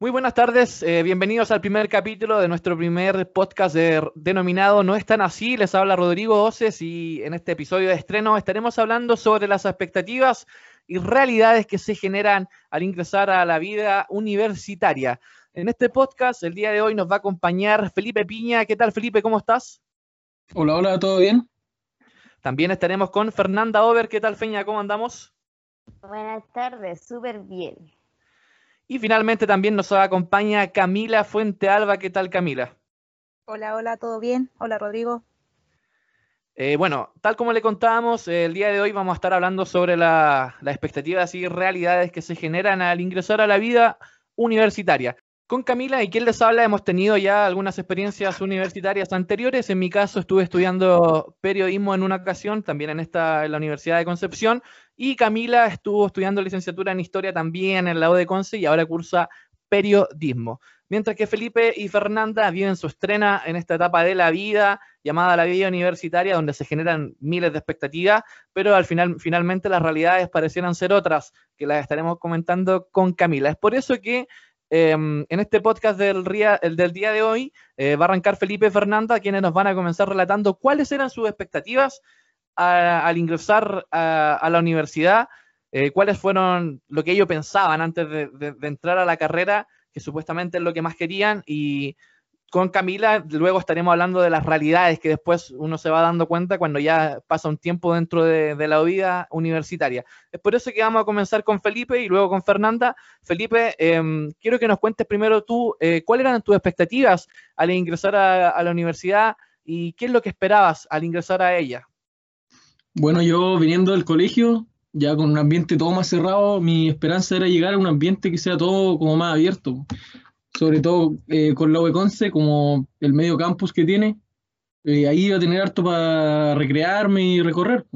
Muy buenas tardes, eh, bienvenidos al primer capítulo de nuestro primer podcast denominado No es tan así. Les habla Rodrigo Oces y en este episodio de estreno estaremos hablando sobre las expectativas y realidades que se generan al ingresar a la vida universitaria. En este podcast, el día de hoy nos va a acompañar Felipe Piña. ¿Qué tal, Felipe? ¿Cómo estás? Hola, hola, ¿todo bien? También estaremos con Fernanda Over. ¿Qué tal, Feña? ¿Cómo andamos? Buenas tardes, súper bien. Y finalmente también nos acompaña Camila Fuente Alba. ¿Qué tal, Camila? Hola, hola, ¿todo bien? Hola, Rodrigo. Eh, bueno, tal como le contábamos, el día de hoy vamos a estar hablando sobre las expectativas y realidades que se generan al ingresar a la vida universitaria. Con Camila y quien les habla hemos tenido ya algunas experiencias universitarias anteriores. En mi caso estuve estudiando periodismo en una ocasión, también en esta en la Universidad de Concepción, y Camila estuvo estudiando licenciatura en historia también en la U de Conce y ahora cursa periodismo. Mientras que Felipe y Fernanda viven su estrena en esta etapa de la vida llamada la vida universitaria, donde se generan miles de expectativas, pero al final, finalmente las realidades parecieran ser otras, que las estaremos comentando con Camila. Es por eso que Em, en este podcast del, del día de hoy eh, va a arrancar Felipe Fernanda, quienes nos van a comenzar relatando cuáles eran sus expectativas al ingresar a, la universidad, eh, cuáles fueron lo que ellos pensaban antes de, entrar a la carrera, que supuestamente es lo que más querían, y con Camila luego estaremos hablando de las realidades que después uno se va dando cuenta cuando ya pasa un tiempo dentro de, la vida universitaria. Es por eso que vamos a comenzar con Felipe y luego con Fernanda. Felipe, em, quiero que nos cuentes primero tú eh, cuáles eran tus expectativas al ingresar a, la universidad y qué es lo que esperabas al ingresar a ella. Bueno, yo viniendo del colegio, ya con un ambiente todo más cerrado, mi esperanza era llegar a un ambiente que sea todo como más abierto sobre todo eh, con la Conce, como el medio campus que tiene, eh, ahí iba a tener harto para recrearme y recorrer.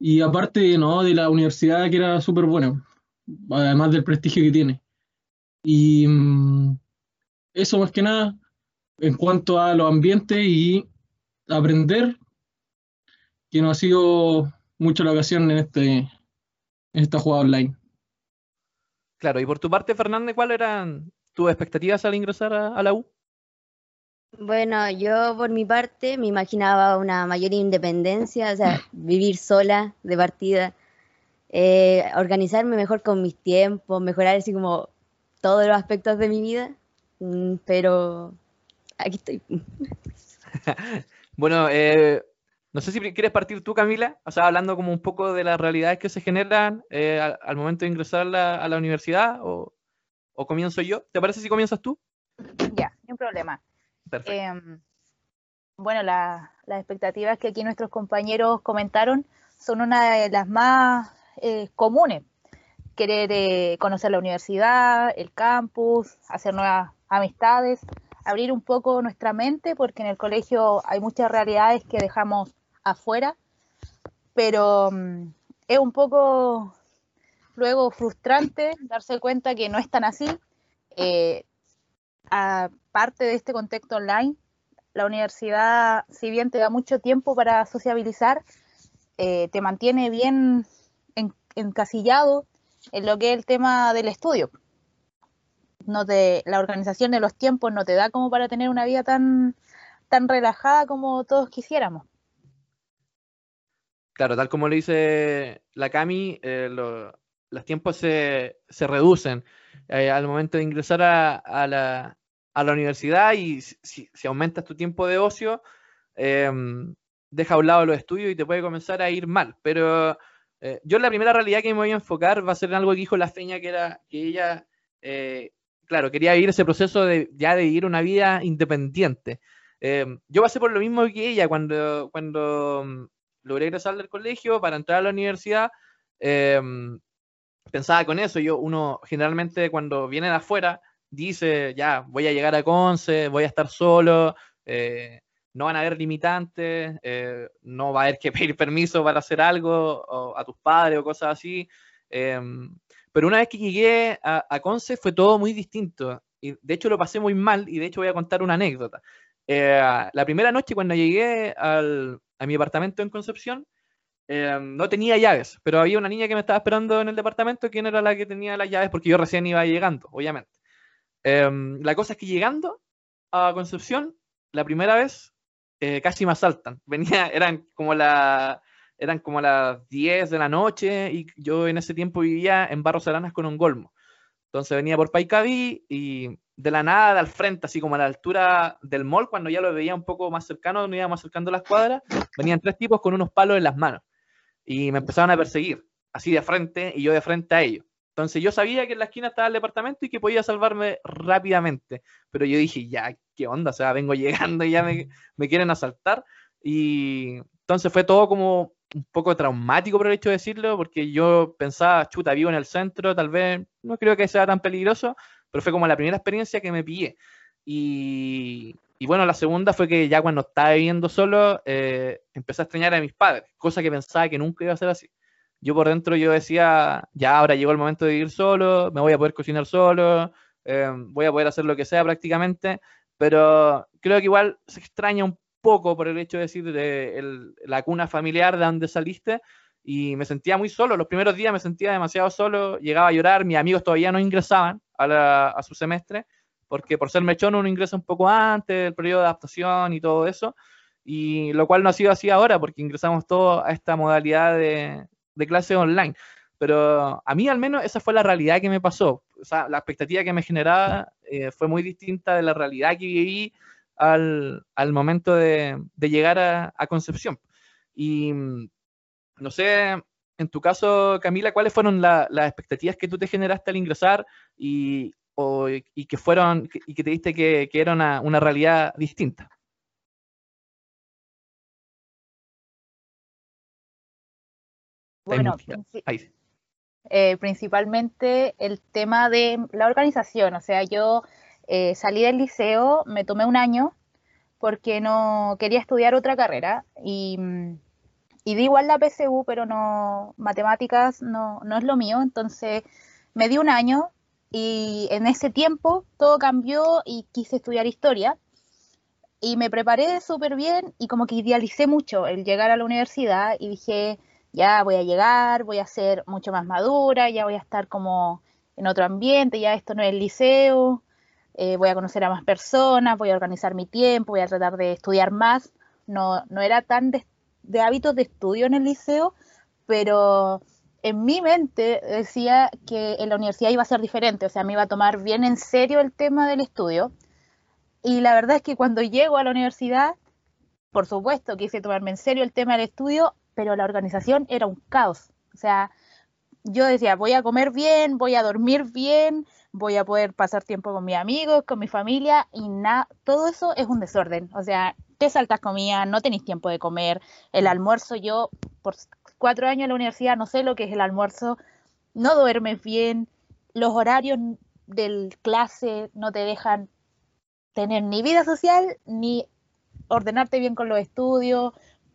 Y aparte, no, de la universidad que era súper buena, además del prestigio que tiene. Y mm, eso más que nada, en cuanto a los ambientes y aprender, que no ha sido mucho la ocasión en, este, en esta jugada online. Claro, y por tu parte, Fernández, ¿cuáles eran tus expectativas al ingresar a, la U? Bueno, yo por mi parte me imaginaba una mayor independencia, o sea, vivir sola de partida, eh, organizarme mejor con mis tiempos, mejorar así como todos los aspectos de mi vida, mm, pero aquí estoy. bueno, eh, no sé si quieres partir tú, Camila, o sea, hablando como un poco de las realidades que se generan eh, al, momento de ingresar a la, universidad, o, comienzo yo. ¿Te parece si comienzas tú? Ya, sin problema. Perfecto. Em, bueno, las expectativas que aquí nuestros compañeros comentaron son una de las más eh, comunes. Querer eh, conocer la universidad, el campus, hacer nuevas amistades, abrir un poco nuestra mente, porque en el colegio hay muchas realidades que dejamos afuera, pero mm, es un poco luego frustrante darse cuenta que no es tan así. Eh, aparte de este contexto online, la universidad, si bien te da mucho tiempo para sociabilizar, eh, te mantiene bien encasillado en lo que es el tema del estudio. No te, la organización de los tiempos no te da como para tener una vida tan, tan relajada como todos quisiéramos. Claro, tal como le dice la Cami, eh, los tiempos se, reducen eh, al momento de ingresar a, la, universidad y si, aumentas tu tiempo de ocio, em, deja a un lado los estudios y te puede comenzar a ir mal. Pero eh, yo la primera realidad que me voy a enfocar va a ser en algo que dijo la Feña, que era que ella, claro, quería vivir ese proceso de ya de vivir una vida independiente. Em, yo pasé por lo mismo que ella cuando, cuando logré ingresar del colegio para entrar a la universidad. Em, pensaba con eso. Yo, uno generalmente cuando viene de afuera dice, ya, voy a llegar a Conce, voy a estar solo, eh, no van a haber limitantes, eh, no va a haber que pedir permiso para hacer algo a tus padres o cosas así. Em, pero una vez que llegué a, a, Conce fue todo muy distinto. Y de hecho lo pasé muy mal y de hecho voy a contar una anécdota. Eh, la primera noche cuando llegué al, a mi apartamento en Concepción, Em, no tenía llaves, pero había una niña que me estaba esperando en el departamento, quien era la que tenía las llaves, porque yo recién iba llegando, obviamente. Em, la cosa es que llegando a Concepción, la primera vez, eh, casi me asaltan. Venía, eran como la, eran como las 10 de la noche y yo en ese tiempo vivía en Barros Aranas con un golmo. Entonces venía por Paicaví y de la nada, al frente, así como a la altura del mall, cuando ya lo veía un poco más cercano, donde íbamos acercando las cuadras, venían tres tipos con unos palos en las manos y me empezaron a perseguir, así de frente y yo de frente a ellos. Entonces yo sabía que en la esquina estaba el departamento y que podía salvarme rápidamente, pero yo dije, ya, ¿qué onda? O sea, vengo llegando y ya me, me quieren asaltar. Y entonces fue todo como un poco traumático por el hecho de decirlo, porque yo pensaba, chuta, vivo en el centro, tal vez no creo que sea tan peligroso, pero fue como la primera experiencia que me pillé. Y, y bueno, la segunda fue que ya cuando estaba viviendo solo, eh, empecé a extrañar a mis padres, cosa que pensaba que nunca iba a ser así. Yo por dentro yo decía, ya ahora llegó el momento de vivir solo, me voy a poder cocinar solo, eh, voy a poder hacer lo que sea prácticamente, pero creo que igual se extraña un poco por el hecho de decir de la cuna familiar de donde saliste y me sentía muy solo. Los primeros días me sentía demasiado solo, llegaba a llorar, mis amigos todavía no ingresaban a, a su semestre porque por ser mechón uno ingresa un poco antes del periodo de adaptación y todo eso, y lo cual no ha sido así ahora, porque ingresamos todos a esta modalidad de, clase online. Pero a mí al menos esa fue la realidad que me pasó. O sea, la expectativa que me generaba eh, fue muy distinta de la realidad que viví al, momento de, llegar a, Concepción. Y no sé, en tu caso, Camila, ¿cuáles fueron las expectativas que tú te generaste al ingresar y, y que fueron y que te diste que, era una, realidad distinta. Bueno, eh, principalmente el tema de la organización. O sea, yo eh, salí del liceo, me tomé un año porque no quería estudiar otra carrera y, y di igual la PSU, pero no matemáticas no, no es lo mío. Entonces me di un año, y en ese tiempo todo cambió y quise estudiar historia. Y me preparé súper bien y como que idealicé mucho el llegar a la universidad y dije, ya voy a llegar, voy a ser mucho más madura, ya voy a estar como en otro ambiente, ya esto no es el liceo, eh, voy a conocer a más personas, voy a organizar mi tiempo, voy a tratar de estudiar más. No, no era tan de, de hábitos de estudio en el liceo, pero en mi mente decía que en la universidad iba a ser diferente, o sea, me iba a tomar bien en serio el tema del estudio. Y la verdad es que cuando llego a la universidad, por supuesto quise tomarme en serio el tema del estudio, pero la organización era un caos. O sea, yo decía, voy a comer bien, voy a dormir bien, voy a poder pasar tiempo con mis amigos, con mi familia, y nada, todo eso es un desorden. O sea, te saltas comida, no tenéis tiempo de comer, el almuerzo yo, por cuatro años en la universidad, no sé lo que es el almuerzo, no duermes bien, los horarios del clase no te dejan tener ni vida social ni ordenarte bien con los estudios,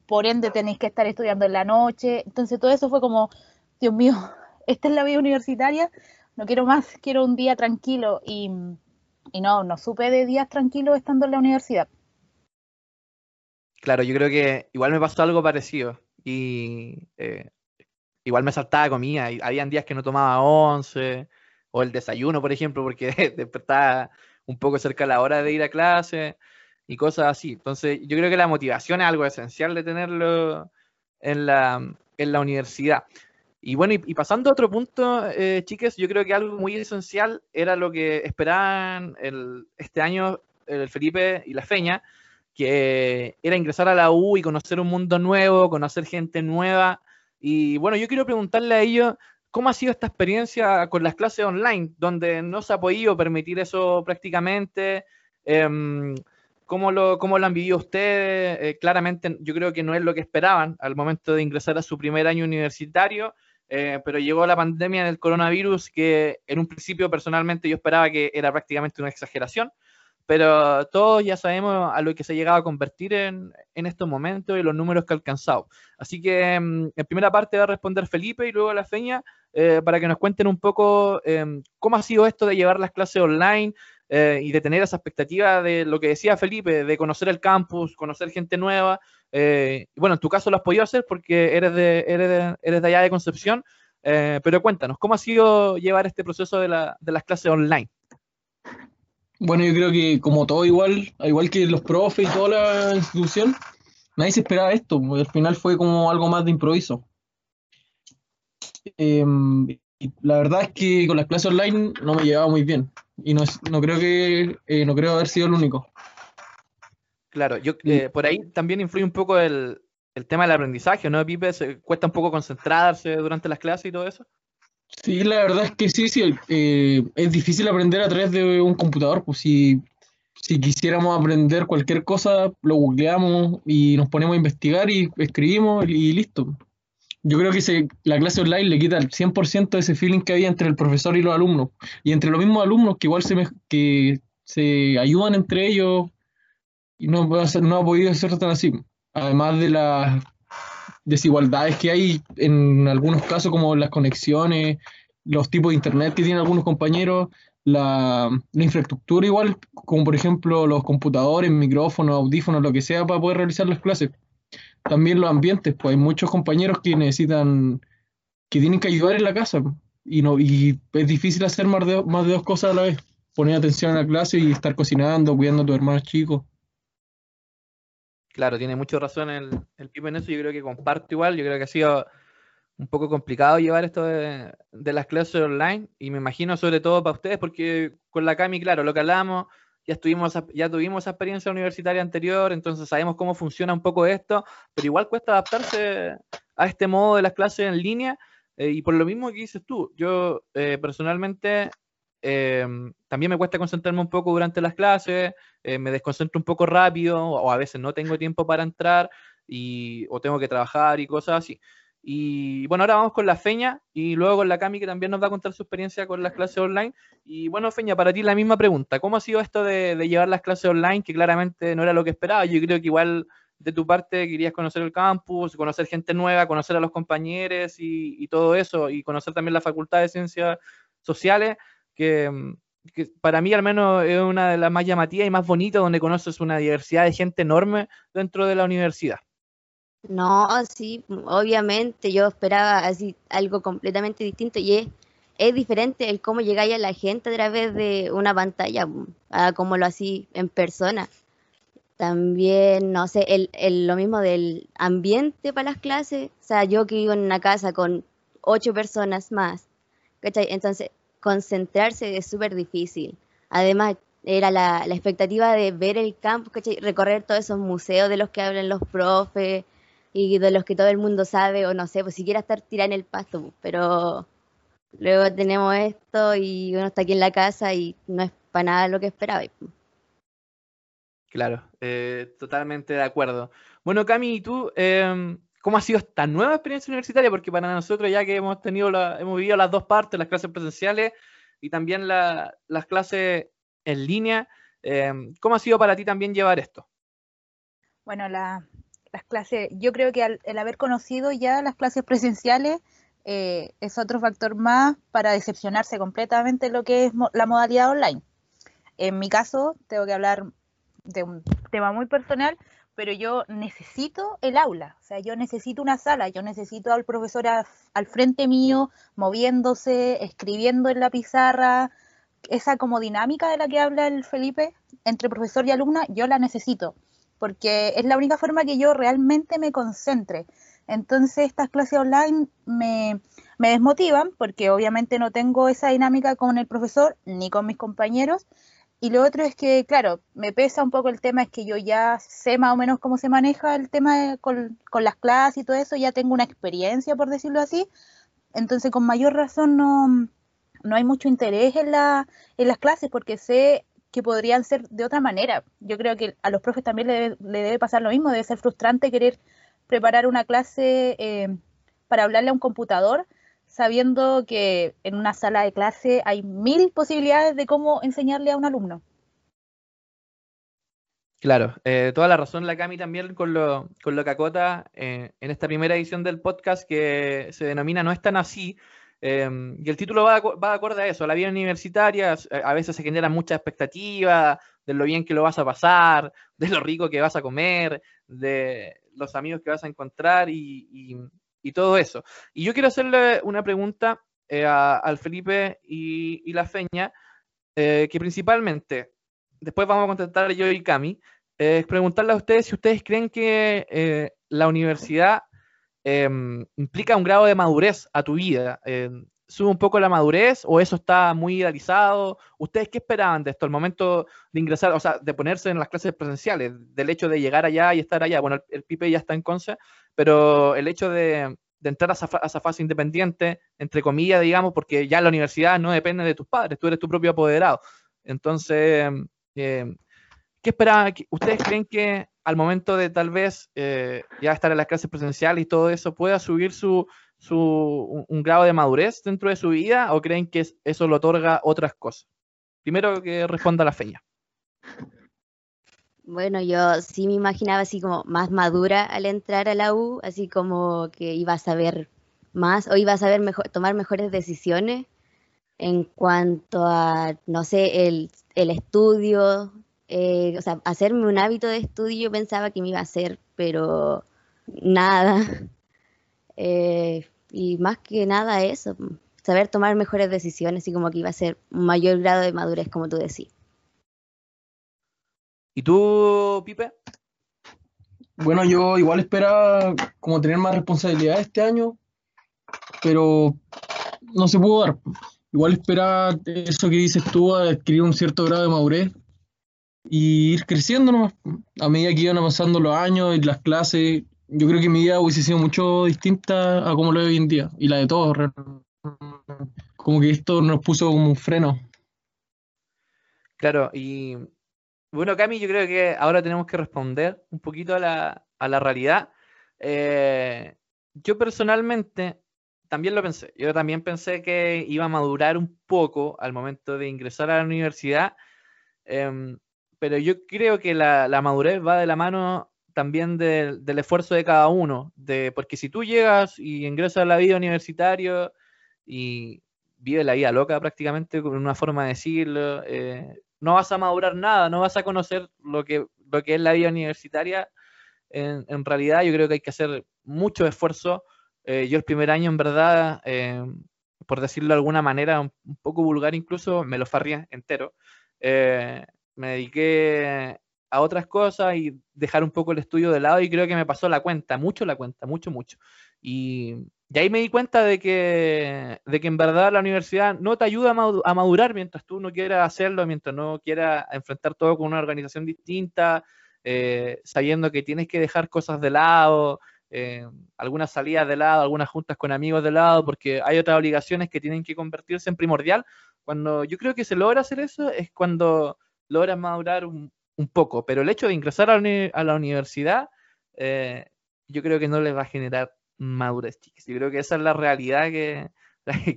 por ende tenéis que estar estudiando en la noche, entonces todo eso fue como, Dios mío, esta es la vida universitaria, no quiero más, quiero un día tranquilo y, no, no supe de días tranquilos estando en la universidad. Claro, yo creo que igual me pasó algo parecido y eh, igual me saltaba comida. Y habían días que no tomaba once o el desayuno, por ejemplo, porque despertaba un poco cerca de la hora de ir a clase y cosas así. Entonces, yo creo que la motivación es algo esencial de tenerlo en la, en la universidad. Y bueno, y, pasando a otro punto, eh, chicas, yo creo que algo muy esencial era lo que esperaban el, este año el Felipe y la Feña, que era ingresar a la U y conocer un mundo nuevo, conocer gente nueva. Y bueno, yo quiero preguntarle a ellos cómo ha sido esta experiencia con las clases online, donde no se ha podido permitir eso prácticamente. Em, ¿cómo, lo, ¿Cómo lo han vivido ustedes? Eh, claramente yo creo que no es lo que esperaban al momento de ingresar a su primer año universitario. Eh, pero llegó la pandemia del coronavirus que en un principio personalmente yo esperaba que era prácticamente una exageración, pero todos ya sabemos a lo que se ha llegado a convertir en, estos momentos y los números que ha alcanzado. Así que mm, en primera parte va a responder Felipe y luego la Feña eh, para que nos cuenten un poco em, cómo ha sido esto de llevar las clases online, eh, y de tener esa expectativa de lo que decía Felipe, de conocer el campus, conocer gente nueva. Eh, bueno, en tu caso lo has podido hacer porque eres de, eres eres de allá de Concepción, eh, pero cuéntanos, ¿cómo ha sido llevar este proceso de, las clases online? Bueno, yo creo que como todo igual, igual que los profes y toda la institución, nadie se esperaba esto, al final fue como algo más de improviso. Em, la verdad es que con las clases online no me llevaba muy bien y no, no creo que eh, no creo haber sido el único. Claro, yo eh, por ahí también influye un poco el, tema del aprendizaje, ¿no, Pipe? ¿Se cuesta un poco concentrarse durante las clases y todo eso? Sí, la verdad es que sí, sí. Eh, es difícil aprender a través de un computador. Pues si, si quisiéramos aprender cualquier cosa, lo googleamos y nos ponemos a investigar y escribimos y listo. Yo creo que la clase online le quita el 100% de ese feeling que había entre el profesor y los alumnos. Y entre los mismos alumnos que igual se, que se ayudan entre ellos y no, no ha podido ser tan así. Además de las desigualdades que hay en algunos casos, como las conexiones, los tipos de internet que tienen algunos compañeros, la, la, infraestructura igual, como por ejemplo los computadores, micrófonos, audífonos, lo que sea para poder realizar las clases también los ambientes, pues hay muchos compañeros que necesitan, que tienen que ayudar en la casa y no y es difícil hacer más de, más de dos cosas a la vez, poner atención a la clase y estar cocinando, cuidando a tus hermanos chicos. Claro, tiene mucha razón el, el Pipe en eso, yo creo que comparto igual, yo creo que ha sido un poco complicado llevar esto de, de, las clases online. Y me imagino sobre todo para ustedes porque con la Cami, claro, lo que hablamos, ya, estuvimos, ya tuvimos esa experiencia universitaria anterior, entonces sabemos cómo funciona un poco esto, pero igual cuesta adaptarse a este modo de las clases en línea. Eh, y por lo mismo que dices tú, yo eh, personalmente em, también me cuesta concentrarme un poco durante las clases, eh, me desconcentro un poco rápido o a veces no tengo tiempo para entrar y, o tengo que trabajar y cosas así. Y bueno, ahora vamos con la Feña y luego con la Cami que también nos va a contar su experiencia con las clases online. Y bueno, Feña, para ti la misma pregunta. ¿Cómo ha sido esto de, llevar las clases online que claramente no era lo que esperaba? Yo creo que igual de tu parte querías conocer el campus, conocer gente nueva, conocer a los compañeros y, todo eso, y conocer también la Facultad de Ciencias Sociales, que, que, para mí al menos es una de las más llamativas y más bonitas, donde conoces una diversidad de gente enorme dentro de la universidad. No, sí, obviamente yo esperaba así algo completamente distinto y es, es diferente el cómo llegáis a la gente a través de una pantalla como lo así en persona. También, no sé, el, el, lo mismo del ambiente para las clases. O sea, yo que vivo en una casa con ocho personas más, ¿cachai? Entonces, concentrarse es súper difícil. Además, era la, la, expectativa de ver el campo, ¿cachai? Recorrer todos esos museos de los que hablan los profes, y de los que todo el mundo sabe, o no sé, pues siquiera estar tirada en el pasto, pues, pero luego tenemos esto y uno está aquí en la casa y no es para nada lo que esperaba. Pues. Claro, eh, totalmente de acuerdo. Bueno, Cami, ¿y tú em, cómo ha sido esta nueva experiencia universitaria? Porque para nosotros, ya que hemos tenido la, hemos vivido las dos partes, las clases presenciales y también las clases en línea, em, ¿cómo ha sido para ti también llevar esto? Bueno, la, las clases, yo creo que al, el haber conocido ya las clases presenciales eh, es otro factor más para decepcionarse completamente lo que es la modalidad online. En mi caso, tengo que hablar de un tema muy personal, pero yo necesito el aula, o sea, yo necesito una sala, yo necesito al profesor al frente mío, moviéndose, escribiendo en la pizarra, esa como dinámica de la que habla el Felipe entre profesor y alumna, yo la necesito porque es la única forma que yo realmente me concentre. Entonces estas clases online me, desmotivan porque obviamente no tengo esa dinámica con el profesor ni con mis compañeros. Y lo otro es que, claro, me pesa un poco el tema, es que yo ya sé más o menos cómo se maneja el tema con, con, las clases y todo eso, ya tengo una experiencia, por decirlo así. Entonces, con mayor razón, no, no hay mucho interés en, la, en las clases porque sé que podrían ser de otra manera. Yo creo que a los profes también le debe, pasar lo mismo, debe ser frustrante querer preparar una clase eh, para hablarle a un computador sabiendo que en una sala de clase hay mil posibilidades de cómo enseñarle a un alumno. Claro, eh, toda la razón la Cami también con lo, con lo que acota eh, en esta primera edición del podcast que se denomina No es tan así, Em, y el título va, va de acuerdo a eso, a la vida universitaria, a veces se generan muchas expectativas de lo bien que lo vas a pasar, de lo rico que vas a comer, de los amigos que vas a encontrar y, todo eso. Y yo quiero hacerle una pregunta eh, al Felipe y, la Feña, eh, que principalmente, después vamos a contestar yo y Cami, es preguntarle a ustedes si ustedes creen que eh, la universidad em, implica un grado de madurez a tu vida. Em, ¿Sube un poco la madurez o eso está muy idealizado? ¿Ustedes qué esperaban de esto, el momento de ingresar, o sea, de ponerse en las clases presenciales, del hecho de llegar allá y estar allá? Bueno, el, Pipe ya está en Conce, pero el hecho de, entrar a esa, fase independiente, entre comillas, digamos, porque ya la universidad no depende de tus padres, tú eres tu propio apoderado. Entonces, em, ¿qué esperaban? ¿Ustedes creen que al momento de tal vez eh, ya estar en las clases presenciales y todo eso pueda subir su, su, un, grado de madurez dentro de su vida o creen que eso lo otorga otras cosas? Primero que responda la feña. Bueno, yo sí me imaginaba así como más madura al entrar a la U, así como que iba a saber más o iba a saber mejor, tomar mejores decisiones en cuanto a, no sé, el, el estudio, eh, o sea, hacerme un hábito de estudio yo pensaba que me iba a hacer, pero nada. Eh, y más que nada eso, saber tomar mejores decisiones y como que iba a ser un mayor grado de madurez, como tú decís. ¿Y tú, Pipe? Bueno, yo igual esperaba como tener más responsabilidad este año, pero no se pudo dar. Igual esperaba eso que dices tú, adquirir un cierto grado de madurez, y ir creciendo nomás. A medida que iban avanzando los años y las clases, yo creo que mi vida hubiese sido mucho distinta a como lo veo hoy en día y la de todos. Como que esto nos puso como un freno. Claro, y bueno, Cami, yo creo que ahora tenemos que responder un poquito a la, a la realidad. Eh, yo personalmente también lo pensé. Yo también pensé que iba a madurar un poco al momento de ingresar a la universidad. Em, pero yo creo que la, madurez va de la mano también del esfuerzo de cada uno, porque si tú llegas y ingresas a la vida universitaria y vives la vida loca prácticamente, con una forma de decirlo, eh, no vas a madurar nada, no vas a conocer lo que, lo que es la vida universitaria. En, realidad yo creo que hay que hacer mucho esfuerzo. Eh, yo el primer año, en verdad, eh, por decirlo de alguna manera, un, poco vulgar incluso, me lo farría entero me dediqué a otras cosas y dejar un poco el estudio de lado y creo que me pasó la cuenta, mucho la cuenta, mucho, mucho. Y, ahí me di cuenta de que, de que en verdad la universidad no te ayuda a madurar mientras tú no quieras hacerlo, mientras no quieras enfrentar todo con una organización distinta, eh, sabiendo que tienes que dejar cosas de lado, eh, algunas salidas de lado, algunas juntas con amigos de lado, porque hay otras obligaciones que tienen que convertirse en primordial. Cuando yo creo que se logra hacer eso es cuando logras madurar un, poco, pero el hecho de ingresar a la, universidad, eh, yo creo que no les va a generar madurez, chicas. Yo creo que esa es la realidad que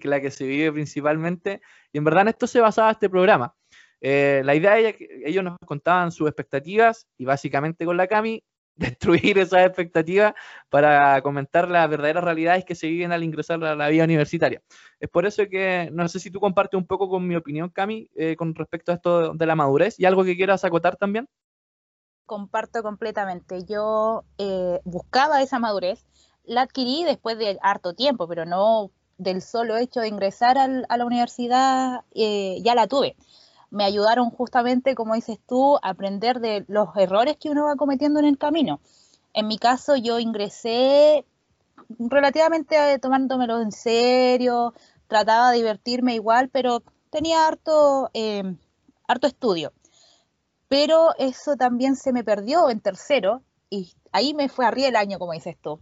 la, que se vive principalmente, y en verdad en esto se basaba este programa. Eh, la idea es que ellos nos contaban sus expectativas y básicamente con la Cami destruir esas expectativas para comentar las verdaderas realidades que se viven al ingresar a la vida universitaria. Es por eso que no sé si tú compartes un poco con mi opinión, Cami, eh, con respecto a esto de la madurez y algo que quieras acotar también. Comparto completamente. Yo eh, buscaba esa madurez, la adquirí después de harto tiempo, pero no del solo hecho de ingresar a la universidad, eh, ya la tuve me ayudaron justamente, como dices tú, a aprender de los errores que uno va cometiendo en el camino. En mi caso, yo ingresé relativamente eh, tomándomelo en serio, trataba de divertirme igual, pero tenía harto, em, harto estudio. Pero eso también se me perdió en tercero y ahí me fue arriba el año, como dices tú.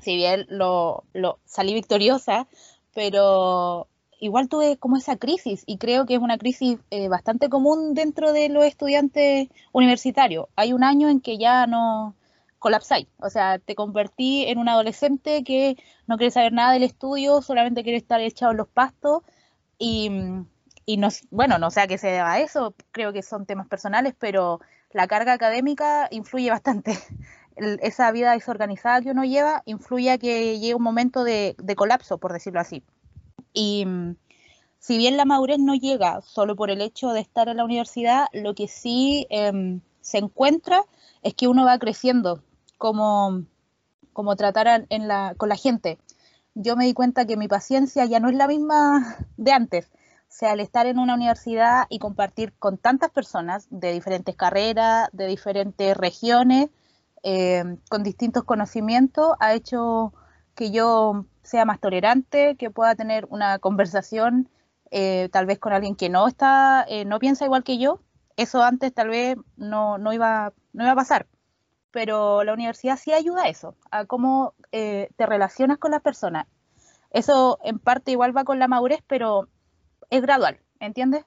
Si bien lo salí victoriosa, pero igual tuve como esa crisis y creo que es una crisis eh, bastante común dentro de los estudiantes universitarios. Hay un año en que ya no colapsáis, o sea, te convertí en un adolescente que no quiere saber nada del estudio, solamente quiere estar echado en los pastos y, y no, bueno, no sé a qué se deba eso, creo que son temas personales, pero la carga académica influye bastante. esa vida desorganizada que uno lleva influye a que llegue un momento de colapso, por decirlo así Y mm, si bien la madurez no llega solo por el hecho de estar en la universidad, lo que sí em, se encuentra es que uno va creciendo como, como tratar en la, con la gente. Yo me di cuenta que mi paciencia ya no es la misma de antes. O sea, al estar en una universidad y compartir con tantas personas de diferentes carreras, de diferentes regiones, em, con distintos conocimientos, ha hecho que yo sea más tolerante, que pueda tener una conversación eh, tal vez con alguien que no está, eh, no piensa igual que yo. Eso antes tal vez no, no, iba, no iba a pasar. Pero la universidad sí ayuda a eso, a cómo eh, te relacionas con las personas. Eso en parte igual va con la madurez, pero es gradual, ¿entiendes?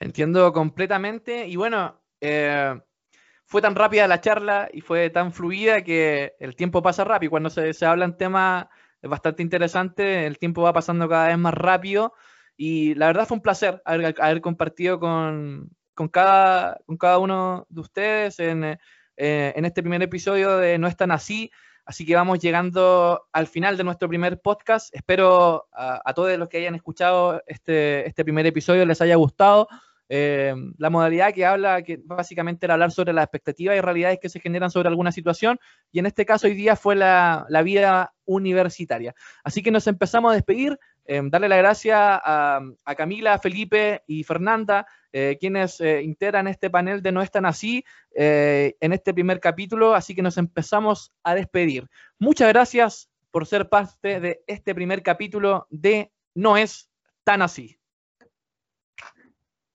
Entiendo completamente. Y bueno, fue tan rápida la charla y fue tan fluida que el tiempo pasa rápido. Cuando se, se hablan temas bastante interesante, el tiempo va pasando cada vez más rápido y la verdad fue un placer haber, compartido con, cada, con cada uno de ustedes en, eh, en este primer episodio de No es tan así. Así que vamos llegando al final de nuestro primer podcast. Espero a, a todos los que hayan escuchado este, este primer episodio les haya gustado. Eh, la modalidad que habla, que básicamente era hablar sobre las expectativas y realidades que se generan sobre alguna situación, y en este caso hoy día fue la, vida universitaria. Así que nos empezamos a despedir, eh, darle la gracia a, Camila, Felipe y Fernanda, eh, quienes integran este panel de No Están Así en este primer capítulo, así que nos empezamos a despedir. Muchas gracias por ser parte de este primer capítulo de No es tan así.